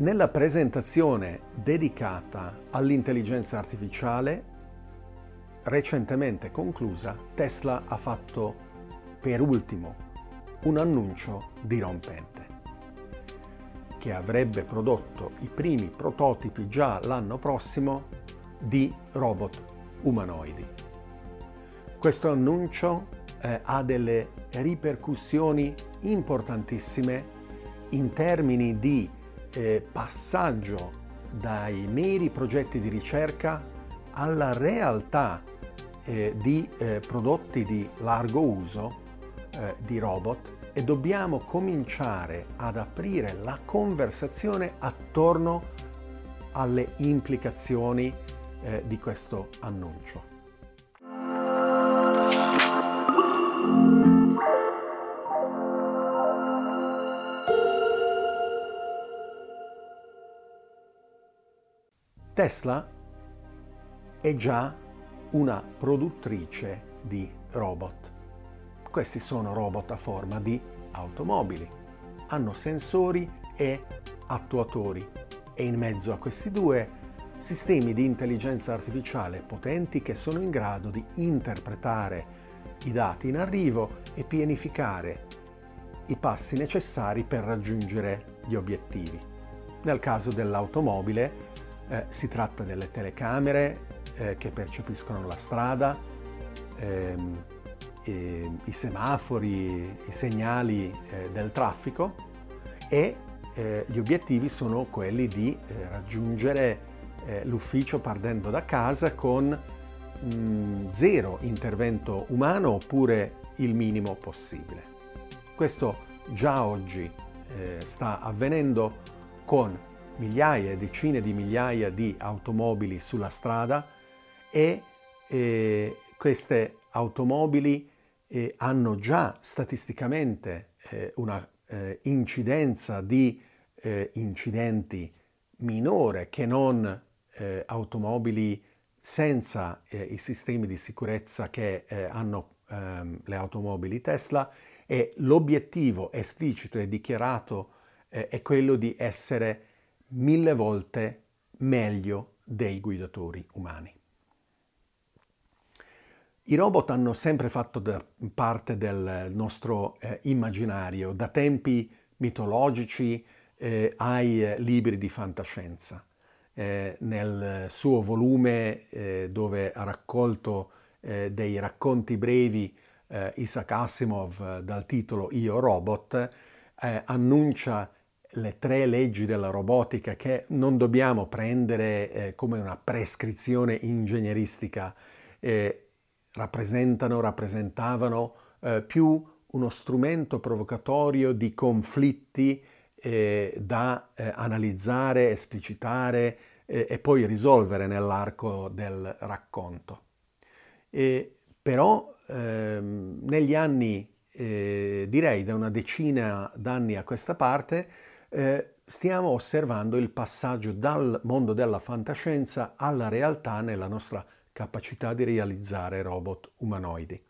Nella presentazione dedicata all'intelligenza artificiale, recentemente conclusa, Tesla ha fatto per ultimo un annuncio dirompente, che avrebbe prodotto i primi prototipi già l'anno prossimo di robot umanoidi. Questo annuncio eh, ha delle ripercussioni importantissime in termini di eh, passaggio dai meri progetti di ricerca alla realtà eh, di eh, prodotti di largo uso eh, di robot e dobbiamo cominciare ad aprire la conversazione attorno alle implicazioni eh, di questo annuncio. Tesla è già una produttrice di robot. Questi sono robot a forma di automobili. Hanno sensori e attuatori e in mezzo a questi due sistemi di intelligenza artificiale potenti che sono in grado di interpretare i dati in arrivo e pianificare i passi necessari per raggiungere gli obiettivi. Nel caso dell'automobile eh, si tratta delle telecamere eh, che percepiscono la strada, ehm, e, i semafori, i segnali eh, del traffico e eh, gli obiettivi sono quelli di eh, raggiungere l'ufficio partendo da casa con mh, mm, zero intervento umano oppure il minimo possibile. Questo già oggi sta avvenendo con migliaia e decine di migliaia di automobili sulla strada e eh, queste automobili eh, hanno già statisticamente eh, una eh, incidenza di eh, incidenti minore che non eh, automobili senza i sistemi di sicurezza che hanno ehm, le automobili Tesla e l'obiettivo esplicito e dichiarato è quello di essere mille volte meglio dei guidatori umani. I robot hanno sempre fatto parte del nostro eh, immaginario, da tempi mitologici eh, ai eh, libri di fantascienza. Eh, nel suo volume eh, dove ha raccolto eh, dei racconti brevi Isaac Asimov dal titolo Io Robot, annuncia le tre leggi della robotica che non dobbiamo prendere eh, come una prescrizione ingegneristica, eh, rappresentano, rappresentavano eh, più uno strumento provocatorio di conflitti eh, da eh, analizzare, esplicitare eh, e poi risolvere nell'arco del racconto. però ehm, negli anni, direi da una decina d'anni a questa parte, eh, stiamo osservando il passaggio dal mondo della fantascienza alla realtà nella nostra capacità di realizzare robot umanoidi.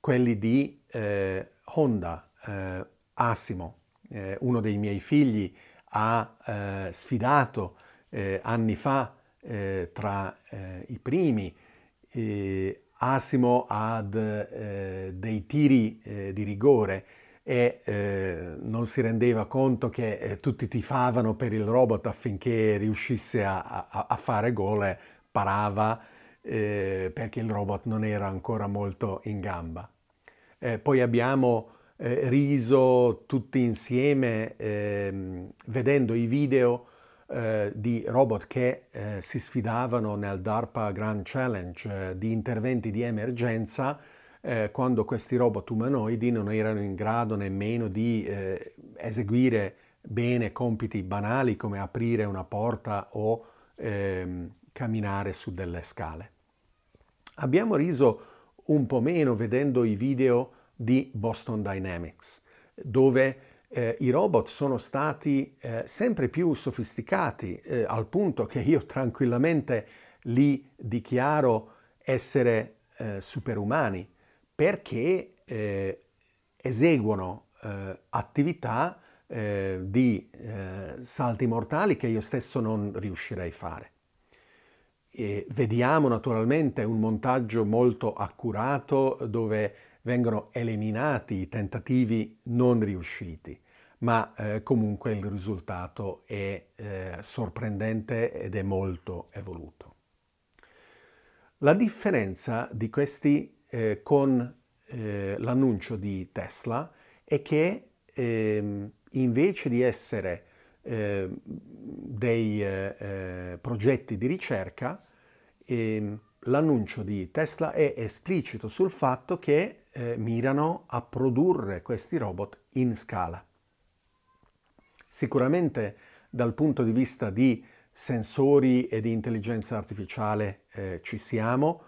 Quelli di eh, Honda, eh, Asimo, eh, uno dei miei figli, ha eh, sfidato eh, anni fa tra i primi Asimo ad dei tiri di rigore e eh, non si rendeva conto che eh, tutti tifavano per il robot affinché riuscisse a, a, a fare gol, parava eh, perché il robot non era ancora molto in gamba. Eh, poi abbiamo eh, riso tutti insieme ehm, vedendo i video eh, di robot che si sfidavano nel DARPA Grand Challenge di interventi di emergenza eh, quando questi robot umanoidi non erano in grado nemmeno di eh, eseguire bene compiti banali come aprire una porta o ehm, camminare su delle scale. Abbiamo riso un po' meno vedendo i video di Boston Dynamics, dove eh, i robot sono stati eh, sempre più sofisticati, eh, al punto che io tranquillamente li dichiaro essere eh, superumani perché eh, eseguono eh, attività eh, di eh, salti mortali che io stesso non riuscirei a fare. E vediamo naturalmente un montaggio molto accurato dove vengono eliminati i tentativi non riusciti, ma eh, comunque il risultato è eh, sorprendente ed è molto evoluto. La differenza di questi eh, con eh, l'annuncio di Tesla è che ehm, invece di essere eh, dei eh, progetti di ricerca, ehm, l'annuncio di Tesla è esplicito sul fatto che eh, mirano a produrre questi robot in scala. Sicuramente dal punto di vista di sensori e di intelligenza artificiale eh, ci siamo,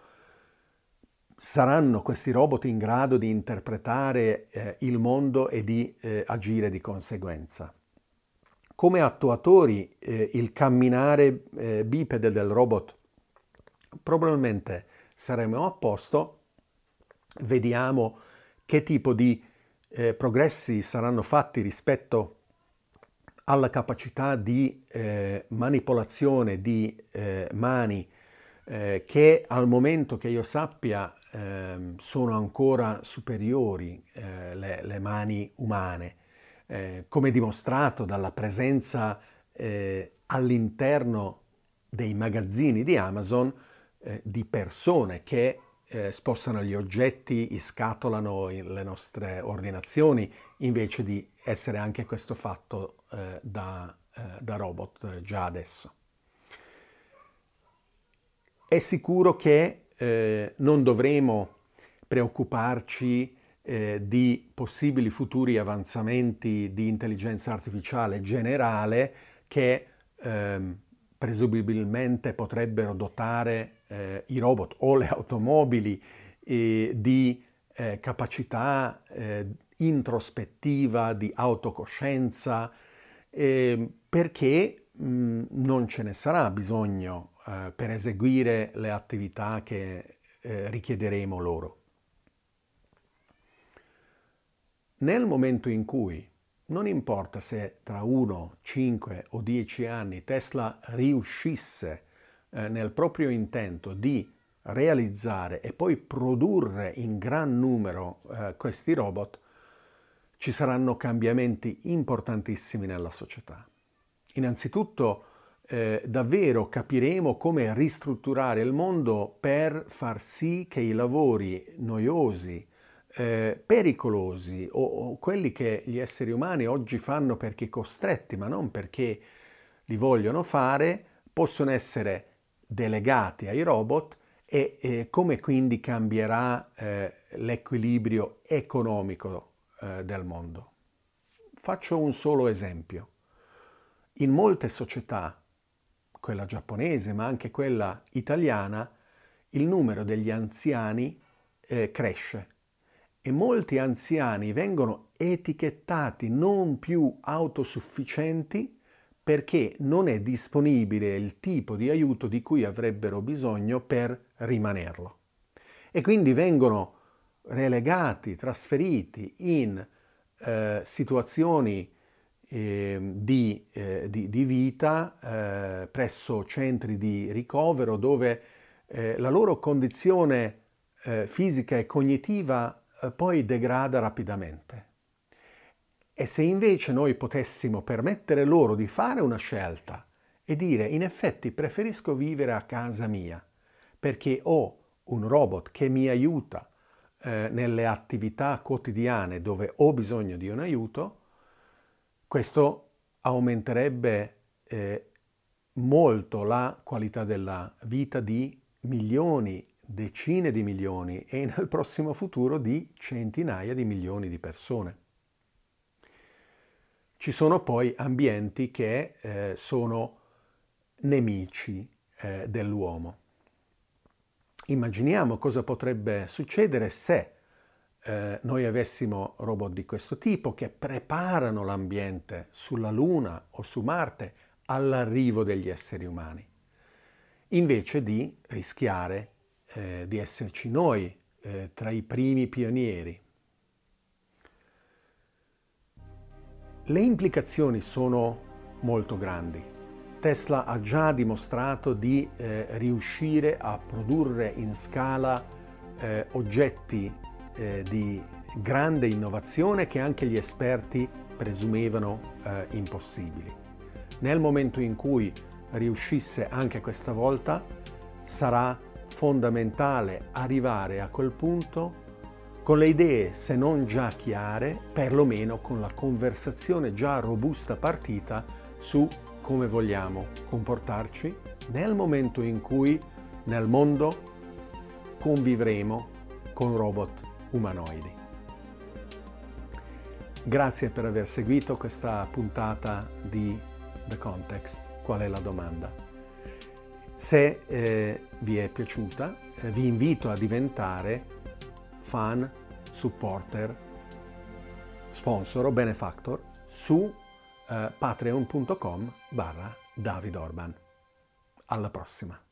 saranno questi robot in grado di interpretare eh, il mondo e di eh, agire di conseguenza. Come attuatori, eh, il camminare eh, bipede del robot probabilmente saremo a posto, vediamo che tipo di eh, progressi saranno fatti rispetto alla capacità di eh, manipolazione di mani che al momento che io sappia eh, sono ancora superiori eh, le, le, mani umane, eh, come dimostrato dalla presenza eh, all'interno dei magazzini di Amazon eh, di persone che eh, spostano gli oggetti, scatolano le nostre ordinazioni, invece di essere anche questo fatto da, da robot già adesso. È sicuro che eh, non dovremo preoccuparci eh, di possibili futuri avanzamenti di intelligenza artificiale generale che ehm, presumibilmente potrebbero dotare eh, i robot o le automobili eh, di eh, capacità eh, introspettiva, di autocoscienza, ehm, perché mh, non ce ne sarà bisogno eh, per eseguire le attività che eh, richiederemo loro. Nel momento in cui, non importa se tra 1, 5 o 10 anni Tesla riuscisse eh, nel proprio intento di realizzare e poi produrre in gran numero questi robot, ci saranno cambiamenti importantissimi nella società. Innanzitutto eh, davvero capiremo come ristrutturare il mondo per far sì che i lavori noiosi, eh, pericolosi o, o, quelli che gli esseri umani oggi fanno perché costretti, ma non perché li vogliono fare, possono essere delegati ai robot e eh, come quindi cambierà eh, l'equilibrio economico eh, del mondo. Faccio un solo esempio. In molte società quella giapponese ma anche quella italiana, il numero degli anziani eh, cresce e molti anziani vengono etichettati non più autosufficienti perché non è disponibile il tipo di aiuto di cui avrebbero bisogno per rimanerlo. E quindi vengono relegati, trasferiti in eh, situazioni eh, di, eh, di, di, vita eh, presso centri di ricovero dove eh, la loro condizione eh, fisica e cognitiva eh, poi degrada rapidamente. E se invece noi potessimo permettere loro di fare una scelta e dire in effetti preferisco vivere a casa mia perché ho un robot che mi aiuta nelle attività quotidiane dove ho bisogno di un aiuto, questo aumenterebbe eh, molto la qualità della vita di milioni, decine di milioni e nel prossimo futuro di centinaia di milioni di persone. Ci sono poi ambienti che eh, sono nemici eh, dell'uomo. Immaginiamo cosa potrebbe succedere se eh, noi avessimo robot di questo tipo che preparano l'ambiente sulla Luna o su Marte all'arrivo degli esseri umani, invece di rischiare eh, di esserci noi eh, tra i primi pionieri. Le implicazioni sono molto grandi. Tesla ha già dimostrato di eh, riuscire a produrre in scala eh, oggetti eh, di grande innovazione che anche gli esperti presumevano eh, impossibili. Nel momento in cui riuscisse anche questa volta, sarà fondamentale arrivare a quel punto con le idee, se non già chiare, perlomeno con la conversazione già robusta partita su come vogliamo comportarci nel momento in cui nel mondo convivremo con robot umanoidi. Grazie per aver seguito questa puntata di The Context. Qual è la domanda? Se eh, vi è piaciuta, eh, vi invito a diventare fan, supporter, sponsor o benefactor su eh, patreon.com barra David. Alla prossima!